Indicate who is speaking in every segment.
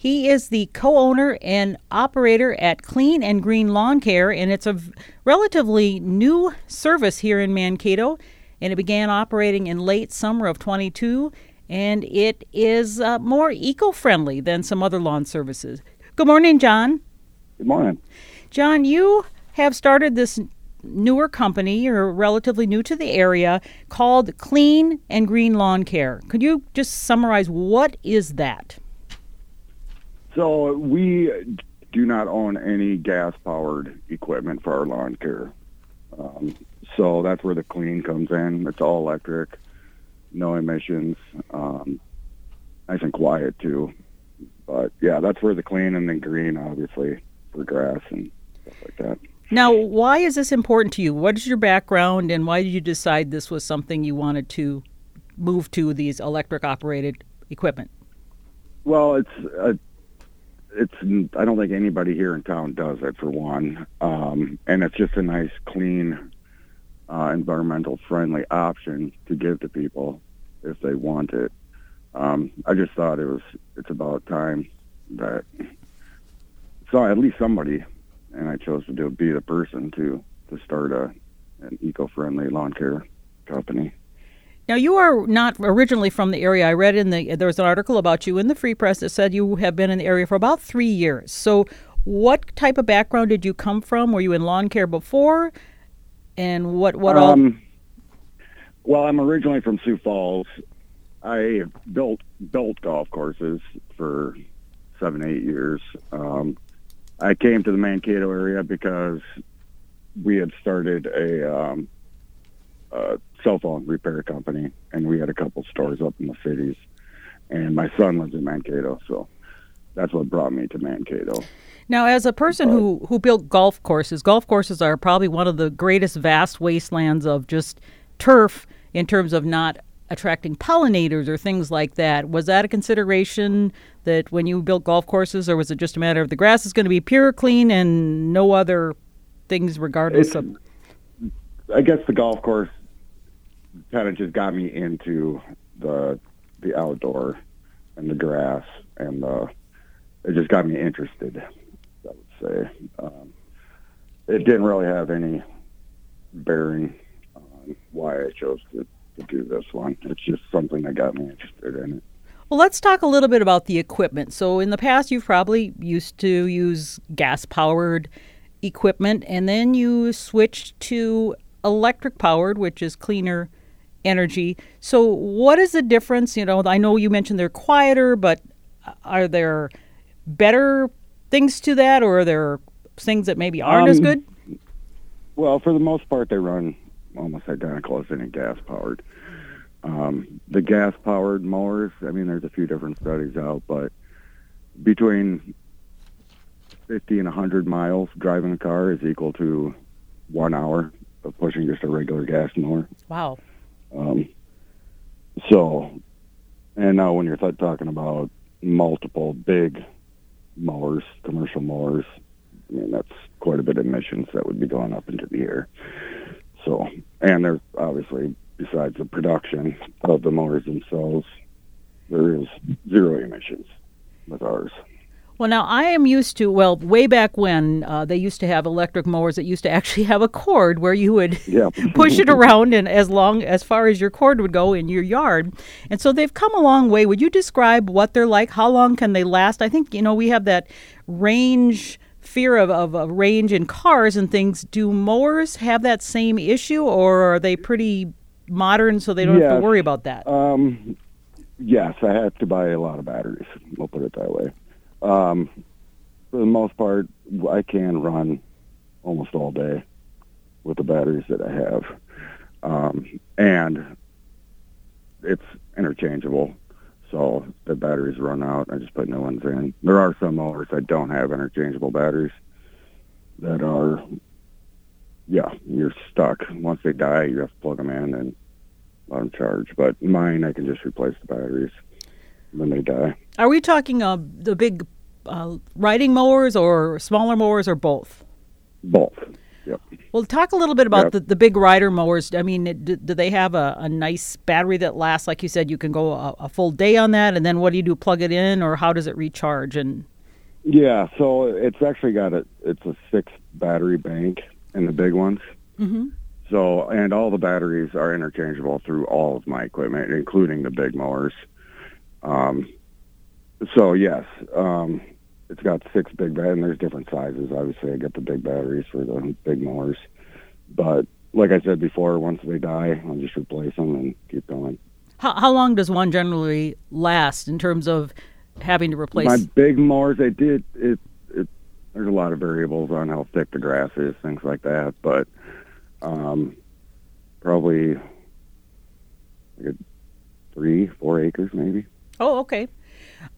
Speaker 1: He is the co owner and operator at Clean and Green Lawn Care, and it's a relatively new service here in Mankato. And it began operating in late summer of 22, and it is uh, more eco friendly than some other lawn services. Good morning, John.
Speaker 2: Good morning.
Speaker 1: John, you have started this newer company, you're relatively new to the area, called Clean and Green Lawn Care. Could you just summarize what is that?
Speaker 2: So we do not own any gas-powered equipment for our lawn care. Um, so that's where the clean comes in. It's all electric, no emissions, um, nice and quiet too. But yeah, that's where the clean and then green, obviously, for grass and stuff like that.
Speaker 1: Now, why is this important to you? What is your background, and why did you decide this was something you wanted to move to these electric operated equipment?
Speaker 2: Well, it's a it's I don't think anybody here in town does it for one, um, and it's just a nice, clean, uh, environmental friendly option to give to people if they want it. Um, I just thought it was it's about time that so at least somebody, and I chose to do be the person to to start a an eco friendly lawn care company.
Speaker 1: Now, you are not originally from the area. I read in the there was an article about you in the Free Press that said you have been in the area for about three years. So, what type of background did you come from? Were you in lawn care before? And what what um, all?
Speaker 2: Well, I'm originally from Sioux Falls. I built built golf courses for seven eight years. Um, I came to the Mankato area because we had started a um, uh, cell phone repair company, and we had a couple stores up in the cities. And my son lives in Mankato, so that's what brought me to Mankato.
Speaker 1: Now, as a person but, who who built golf courses, golf courses are probably one of the greatest vast wastelands of just turf in terms of not attracting pollinators or things like that. Was that a consideration that when you built golf courses, or was it just a matter of the grass is going to be pure, clean, and no other things regardless of?
Speaker 2: I guess the golf course kind of just got me into the the outdoor and the grass and the it just got me interested. I would say um, it didn't really have any bearing on why I chose to, to do this one. It's just something that got me interested in it.
Speaker 1: Well, let's talk a little bit about the equipment. So, in the past, you've probably used to use gas powered equipment, and then you switched to electric powered, which is cleaner energy. So, what is the difference? You know, I know you mentioned they're quieter, but are there better things to that, or are there things that maybe aren't um, as good?
Speaker 2: Well, for the most part, they run almost identical as any gas powered. Um, the gas powered mowers, I mean, there's a few different studies out, but between 50 and 100 miles driving a car is equal to one hour of pushing just a regular gas mower.
Speaker 1: Wow.
Speaker 2: Um, so, and now when you're th- talking about multiple big mowers, commercial mowers, I mean, that's quite a bit of emissions that would be going up into the air. So, and there's obviously, besides the production of the mowers themselves, there is zero emissions with ours.
Speaker 1: Well, now I am used to, well, way back when uh, they used to have electric mowers that used to actually have a cord where you would
Speaker 2: yeah.
Speaker 1: push it around and as long as far as your cord would go in your yard. And so they've come a long way. Would you describe what they're like? How long can they last? I think, you know, we have that range fear of, of, of range in cars and things. Do mowers have that same issue or are they pretty modern so they don't yes. have to worry about that?
Speaker 2: Um, yes, I have to buy a lot of batteries. We'll put it that way. Um, for the most part, I can run almost all day with the batteries that I have, um, and it's interchangeable. So the batteries run out. I just put new ones in. There are some mowers that don't have interchangeable batteries that are, yeah, you're stuck. Once they die, you have to plug them in and let them charge. But mine, I can just replace the batteries when they die.
Speaker 1: Are we talking uh, the big uh, riding mowers or smaller mowers or both?
Speaker 2: Both. Yep.
Speaker 1: Well, talk a little bit about
Speaker 2: Yep.
Speaker 1: the, the big rider mowers. I mean, do, do they have a, a nice battery that lasts? Like you said, you can go a, a full day on that, and then what do you do? Plug it in, or how does it recharge? And
Speaker 2: Yeah, so it's actually got a it's a six battery bank in the big ones.
Speaker 1: hmm
Speaker 2: So and all the batteries are interchangeable through all of my equipment, including the big mowers. Um, so yes, um, it's got six big bat and there's different sizes. Obviously, I get the big batteries for the big mowers, but like I said before, once they die, I'll just replace them and keep going.
Speaker 1: how, how long does one generally last in terms of having to replace?
Speaker 2: My big mowers, they did it. It there's a lot of variables on how thick the grass is, things like that. But um, probably like a three, four acres, maybe.
Speaker 1: oh, okay.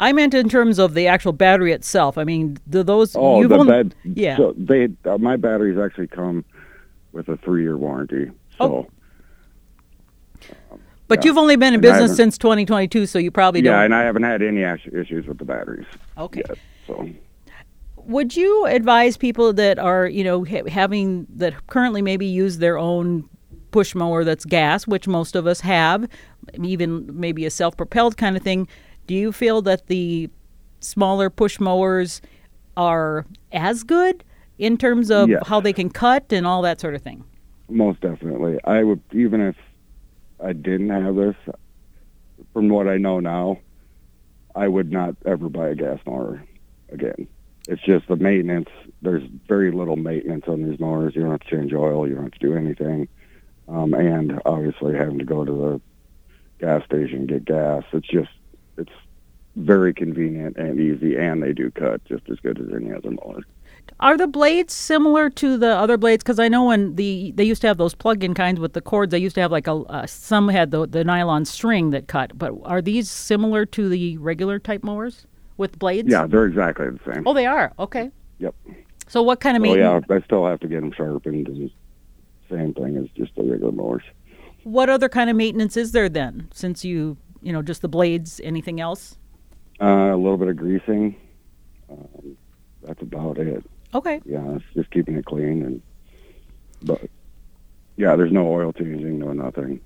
Speaker 1: I meant in terms of the actual battery itself. I mean, do those?
Speaker 2: Oh, the
Speaker 1: only-. Yeah.
Speaker 2: So they, uh, my batteries actually come with a three-year warranty. So
Speaker 1: but
Speaker 2: yeah.
Speaker 1: you've only been in
Speaker 2: And
Speaker 1: business since 2022, so you probably
Speaker 2: yeah,
Speaker 1: don't.
Speaker 2: and I haven't had any issues with the batteries
Speaker 1: okay.
Speaker 2: yet. So
Speaker 1: Would you advise people that are, you know, ha- having that currently maybe use their own push mower that's gas, which most of us have, even maybe a self-propelled kind of thing? Do you feel that the smaller push mowers are as good in terms of
Speaker 2: Yes.
Speaker 1: how they can cut and all that sort of thing?
Speaker 2: most definitely, I would even if I didn't have this. From what I know now, I would not ever buy a gas mower again. It's just the maintenance. There's very little maintenance on these mowers. You don't have to change oil. You don't have to do anything. Um, and obviously, having to go to the gas station and get gas. It's just it's very convenient and easy, and they do cut just as good as any other mower.
Speaker 1: Are the blades similar to the other blades? Because I know when the they used to have those plug-in kinds with the cords, they used to have like a uh, some had the the nylon string that cut. But are these similar to the regular type mowers with blades?
Speaker 2: Yeah, they're exactly the same.
Speaker 1: Oh, they are. Okay.
Speaker 2: Yep.
Speaker 1: So what kind of
Speaker 2: Oh yeah, I still have to get them sharpened. And same thing as just the regular mowers.
Speaker 1: What other kind of maintenance is there then? Since you you know just the blades, anything else?
Speaker 2: Uh, a little bit of greasing. Um, that's about it.
Speaker 1: Okay.
Speaker 2: Yeah, it's just keeping it clean and. But yeah, there's no oil changing, no nothing.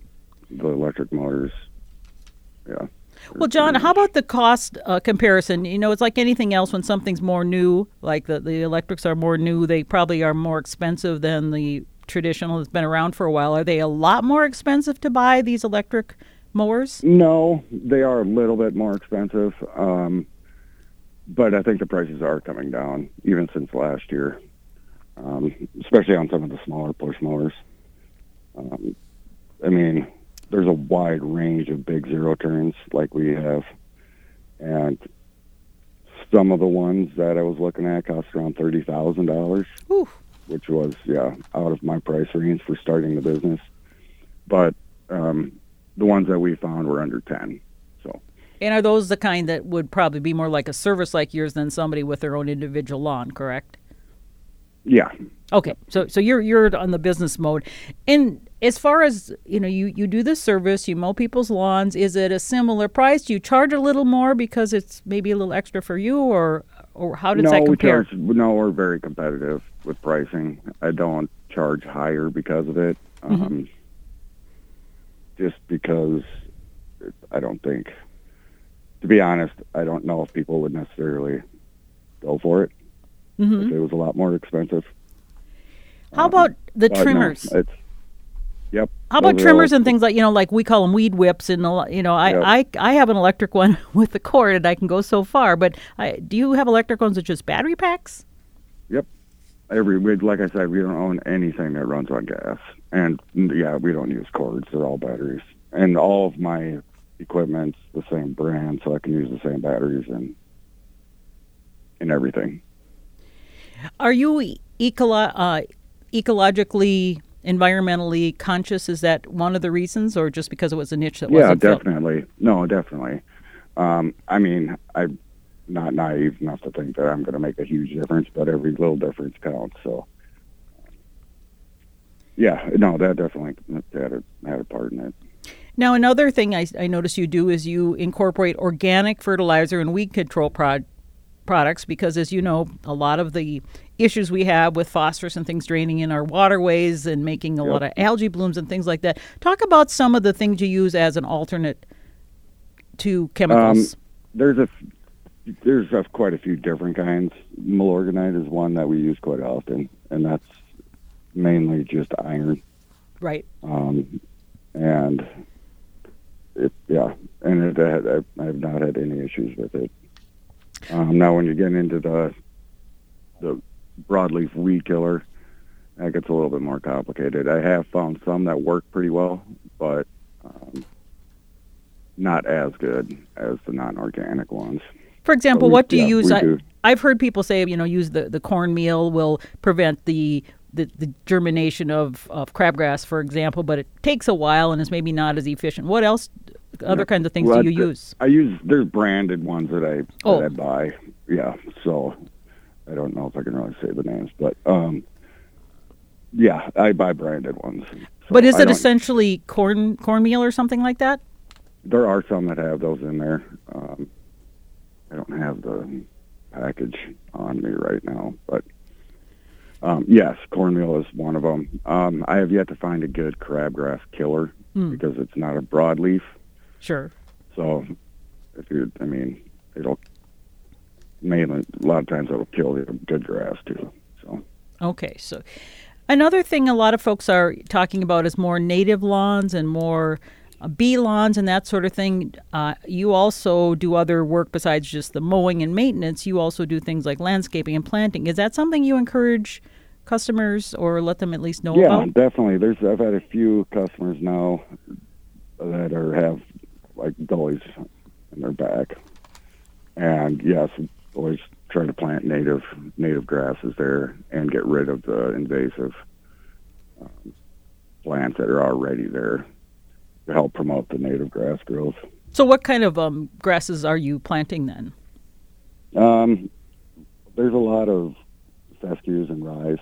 Speaker 2: The electric motors. Yeah.
Speaker 1: Well, John, how about the cost uh, comparison? You know, it's like anything else when something's more new, like the, the electrics are more new, they probably are more expensive than the traditional that's been around for a while. Are they a lot more expensive to buy these electric mowers?
Speaker 2: No, they are a little bit more expensive, um, but I think the prices are coming down even since last year, um, especially on some of the smaller push mowers. Um, I mean, there's a wide range of big zero turns like we have, and some of the ones that I was looking at cost around thirty thousand dollars which was yeah out of my price range for starting the business. But um, the ones that we found were under ten. So
Speaker 1: And are those the kind that would probably be more like a service like yours than somebody with their own individual lawn, correct?
Speaker 2: yeah,
Speaker 1: Okay, so so you're you're on the business mode, and as far as you know, you you do the service, you mow people's lawns. Is it a similar price? Do you charge a little more because it's maybe a little extra for you, or or how does
Speaker 2: no,
Speaker 1: that
Speaker 2: we
Speaker 1: compare?
Speaker 2: charge. No, we're very competitive with pricing. I don't charge higher because of it.
Speaker 1: Mm-hmm.
Speaker 2: Um, just because I don't think, to be honest, I don't know if people would necessarily go for it
Speaker 1: hmm
Speaker 2: if it was a lot more expensive.
Speaker 1: How about the
Speaker 2: no,
Speaker 1: trimmers?
Speaker 2: it's yep.
Speaker 1: How about trimmers and things like you know, like we call them weed whips, and you know, I,
Speaker 2: Yep.
Speaker 1: I I have an electric one with the cord, and I can go so far. But I, do you have electric ones that just battery packs?
Speaker 2: Every we like I said, we don't own anything that runs on gas, and yeah, we don't use cords. They're all batteries, and all of my equipment's the same brand, so I can use the same batteries and and everything.
Speaker 1: Are you ecolo- uh, ecologically, environmentally conscious? Is that one of the reasons, or just because it was a niche that
Speaker 2: Yeah,
Speaker 1: wasn't filled?
Speaker 2: definitely. No, definitely. Um, I mean, I'm not naive enough to think that I'm going to make a huge difference, but every little difference counts. So, yeah, no, that definitely had a, had a part in it.
Speaker 1: Now, another thing I, I notice you do is you incorporate organic fertilizer and weed control prod, products because, as you know, a lot of the issues we have with phosphorus and things draining in our waterways and making a
Speaker 2: Yep.
Speaker 1: lot of algae blooms and things like that. Talk about some of the things you use as an alternate to chemicals.
Speaker 2: Um, there's a there's a, quite a few different kinds. Milorganite is one that we use quite often, and that's mainly just iron.
Speaker 1: right.
Speaker 2: Um, and it, yeah, and it, uh, I, I've not had any issues with it. Um, now, when you get into the the broadleaf weed killer, that gets a little bit more complicated. I have found some that work pretty well, but um, not as good as the non-organic ones.
Speaker 1: For example, what do you
Speaker 2: yeah,
Speaker 1: use? I,
Speaker 2: do.
Speaker 1: I've heard people say, you know, use the, the cornmeal will prevent the, the, the germination of, of crabgrass, for example, but it takes a while and is maybe not as efficient. What else, other
Speaker 2: Yeah.
Speaker 1: kinds of things
Speaker 2: Well,
Speaker 1: do you
Speaker 2: the-
Speaker 1: use?
Speaker 2: I use there's branded ones that I
Speaker 1: Oh.
Speaker 2: that I buy. Yeah, so I don't know if I can really say the names, but um, yeah, I buy branded ones. So
Speaker 1: But is
Speaker 2: I
Speaker 1: it essentially corn cornmeal or something like that?
Speaker 2: There are some that have those in there. Um, I don't have the package on me right now, but um, yes, cornmeal is one of them. Um, I have yet to find a good crabgrass killer
Speaker 1: Hmm.
Speaker 2: because it's not a broadleaf.
Speaker 1: Sure.
Speaker 2: So if you, I mean, it'll mainly a lot of times it'll kill the good grass too. So
Speaker 1: Okay, so another thing a lot of folks are talking about is more native lawns and more bee lawns and that sort of thing. Uh, you also do other work besides just the mowing and maintenance. You also do things like landscaping and planting. Is that something you encourage customers or let them at least know
Speaker 2: yeah,
Speaker 1: about?
Speaker 2: Yeah, definitely. There's I've had a few customers now that are have like gullies in their back, and yes, always try to plant native native grasses there and get rid of the invasive um, plants that are already there help promote the native grass growth.
Speaker 1: So, what kind of um, grasses are you planting then?
Speaker 2: Um, there's a lot of fescues and rye that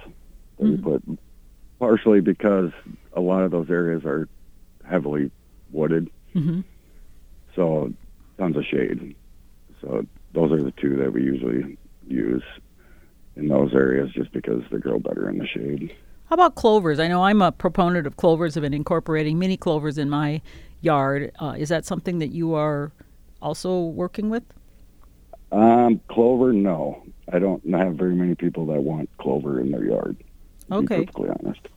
Speaker 2: we
Speaker 1: Mhm.
Speaker 2: put, partially because a lot of those areas are heavily wooded,
Speaker 1: hmm
Speaker 2: so tons of shade. So those are the two that we usually use in those areas, just because they grow better in the shade.
Speaker 1: How about clovers? I know I'm a proponent of clovers. I've been incorporating mini clovers in my yard. Uh, is that something that you are also working with?
Speaker 2: Um, clover, no, I don't have very many people that want clover in their yard. To
Speaker 1: Okay.
Speaker 2: be perfectly honest.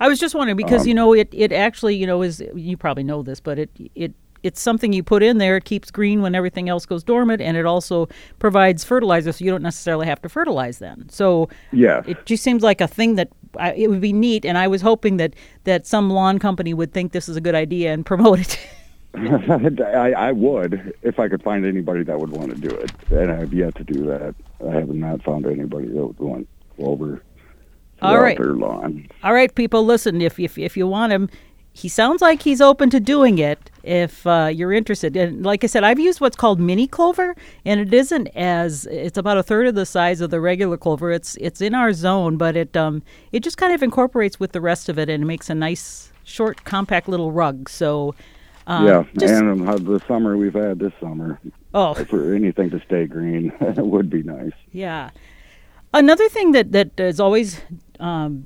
Speaker 1: I was just wondering because
Speaker 2: Um,
Speaker 1: you know it, it actually you know is you probably know this, but it it it's something you put in there. It keeps green when everything else goes dormant, and it also provides fertilizer, so you don't necessarily have to fertilize then. So
Speaker 2: yeah,
Speaker 1: it just seems like a thing that I, it would be neat, and I was hoping that that some lawn company would think this is a good idea and promote it.
Speaker 2: I, I would if I could find anybody that would want to do it, and I've yet to do that. I have not found anybody that would want clover
Speaker 1: All right.
Speaker 2: their lawn.
Speaker 1: All right, people, listen. If if if you want him, he sounds like he's open to doing it. If uh, you're interested, and like I said, I've used what's called mini clover, and it isn't as it's about a third of the size of the regular clover. It's it's in our zone, but it um it just kind of incorporates with the rest of it and makes a nice short, compact little rug. So. Um,
Speaker 2: yeah,
Speaker 1: just,
Speaker 2: and um, the summer we've had this summer
Speaker 1: oh,
Speaker 2: for anything to stay green it would be nice.
Speaker 1: Yeah. Another thing that that is always um,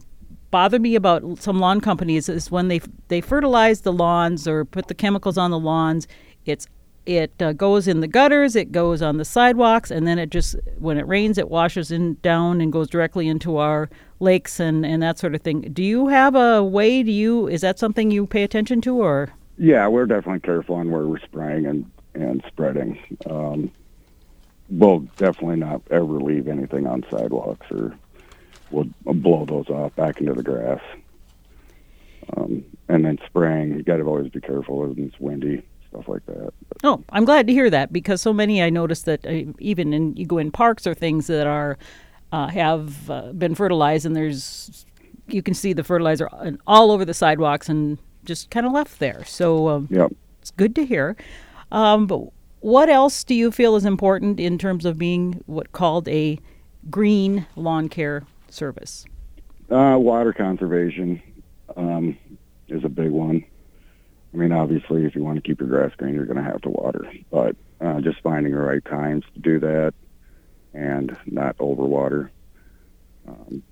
Speaker 1: bothered me about some lawn companies is when they they fertilize the lawns or put the chemicals on the lawns. It's it uh, goes in the gutters, it goes on the sidewalks, and then it just when it rains, it washes in down and goes directly into our lakes and and that sort of thing. Do you have a way? Do you is that something you pay attention to or?
Speaker 2: Yeah, we're definitely careful on where we're spraying and and spreading. Um, we'll definitely not ever leave anything on sidewalks, or we'll blow those off back into the grass. Um, and then spraying, you got to always be careful when it's windy, stuff like that.
Speaker 1: Oh, I'm glad to hear that because so many I noticed that uh, even in you go in parks or things that are uh, have uh, been fertilized and there's you can see the fertilizer all over the sidewalks and just kind of left there. So um,
Speaker 2: Yep.
Speaker 1: it's good to hear. Um, but What else do you feel is important in terms of being what called a green lawn care service?
Speaker 2: Uh, water conservation um, is a big one. I mean, obviously, if you want to keep your grass green, you're going to have to water. But uh, just finding the right times to do that and not overwater. Um,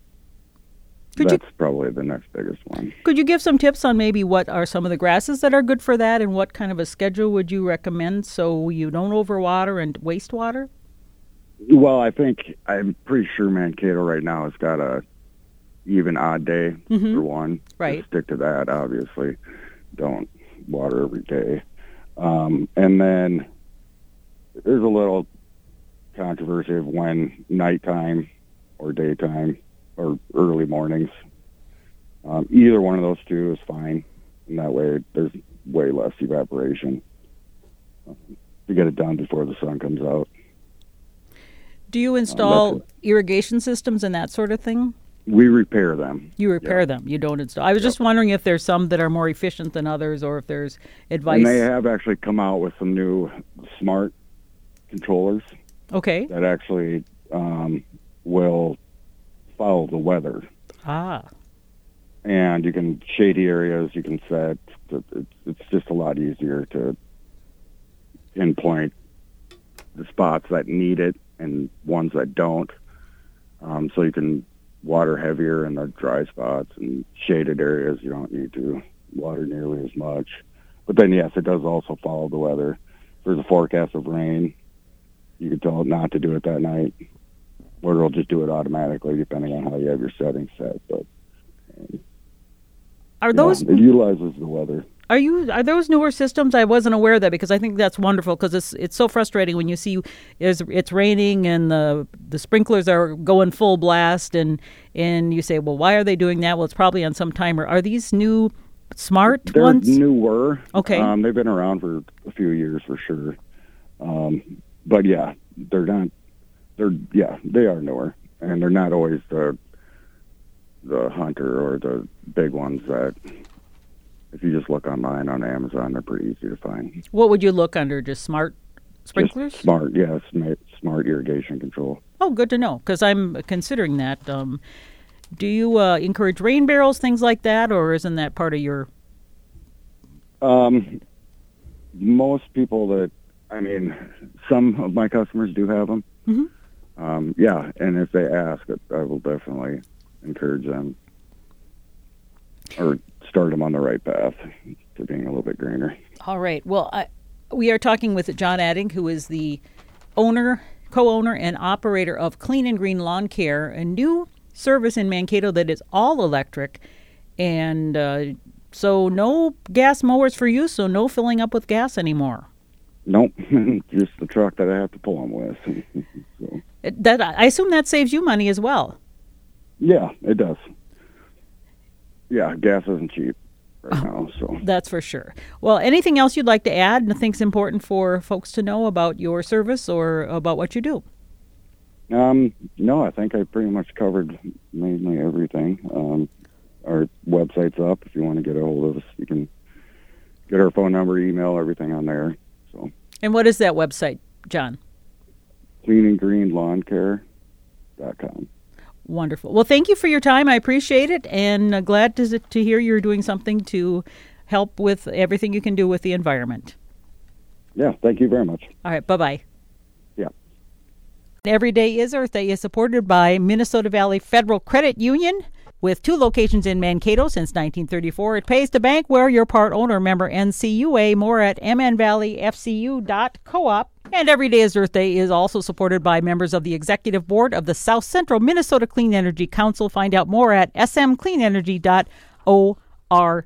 Speaker 1: Could
Speaker 2: that's
Speaker 1: you
Speaker 2: probably the next biggest one.
Speaker 1: could you give some tips on maybe what are some of the grasses that are good for that, and what kind of a schedule would you recommend so you don't overwater and waste water?
Speaker 2: Well, I think I'm pretty sure Mankato right now has got a even odd day
Speaker 1: Mhm.
Speaker 2: for one.
Speaker 1: Right.
Speaker 2: Just stick to that. Obviously, don't water every day. Um, and then there's a little controversy of when nighttime or daytime or early mornings. Um, either one of those two is fine, and that way there's way less evaporation. Um, to get it done before the sun comes out.
Speaker 1: Do you install irrigation systems and that sort of thing?
Speaker 2: We repair them.
Speaker 1: You repair them. You don't install. I was just wondering if there's some that are more efficient than others, or if there's advice.
Speaker 2: And they have actually come out with some new smart controllers
Speaker 1: okay.
Speaker 2: that actually um, will follow the weather.
Speaker 1: Ah.
Speaker 2: And you can shady areas you can set. It's just a lot easier to pinpoint the spots that need it and ones that don't. Um, so you can water heavier in the dry spots and shaded areas you don't need to water nearly as much. But then yes, it does also follow the weather. If there's a forecast of rain, you can tell it not to do it that night. Or it'll just do it automatically depending on how you have your settings set. But
Speaker 1: Are
Speaker 2: yeah, it utilizes the weather.
Speaker 1: Are you are those newer systems? I wasn't aware of that because I think that's wonderful because it's it's so frustrating when you see it's, it's raining and the the sprinklers are going full blast and and you say, well, why are they doing that? Well, it's probably on some timer. Are these new smart
Speaker 2: They're
Speaker 1: ones?
Speaker 2: newer.
Speaker 1: Okay.
Speaker 2: Um, they've been around for a few years for sure. Um, but yeah, they're not. They're yeah, they are newer, and they're not always the the hunter or the big ones that. If you just look online on Amazon, they're pretty easy to find.
Speaker 1: What would you look under? Just smart sprinklers?
Speaker 2: Just smart, yeah, smart, smart irrigation control.
Speaker 1: Oh, good to know because I'm considering that. Um, do you uh, encourage rain barrels, things like that, or isn't that part of your?
Speaker 2: Um, most people that, I mean, some of my customers do have them.
Speaker 1: Mhm.
Speaker 2: Um, yeah, and if they ask, I will definitely encourage them or start them on the right path to being a little bit greener.
Speaker 1: All right. Well, I, we are talking with John Addink, who is the owner, co-owner, and operator of Clean and Green Lawn Care, a new service in Mankato that is all electric, and uh, so no gas mowers for you. So no filling up with gas anymore.
Speaker 2: Nope, just the truck that I have to pull them with. so,
Speaker 1: That I assume that saves you money as well.
Speaker 2: yeah, it does. Yeah, gas isn't cheap right now, so.
Speaker 1: That's for sure. Well, anything else you'd like to add and think's important for folks to know about your service or about what you do?
Speaker 2: Um, no, I think I pretty much covered mainly everything. Um, our website's up. If you want to get a hold of us, you can get our phone number, email, everything on there. So,
Speaker 1: And what is that website, John?
Speaker 2: cleanandgreenlawncare.com.
Speaker 1: Wonderful. Well, thank you for your time. I appreciate it, and uh, glad to to hear you're doing something to help with everything you can do with the environment.
Speaker 2: Yeah, thank you very much.
Speaker 1: All right. Bye bye.
Speaker 2: Yeah.
Speaker 1: Every Day is Earth Day is supported by Minnesota Valley Federal Credit Union. With two locations in Mankato since 1934, it pays to bank where you're part owner member NCUA. More at mnvalleyfcu.coop. And Every Day is Earth Day is also supported by members of the executive board of the South Central Minnesota Clean Energy Council. Find out more at smcleanenergy.org.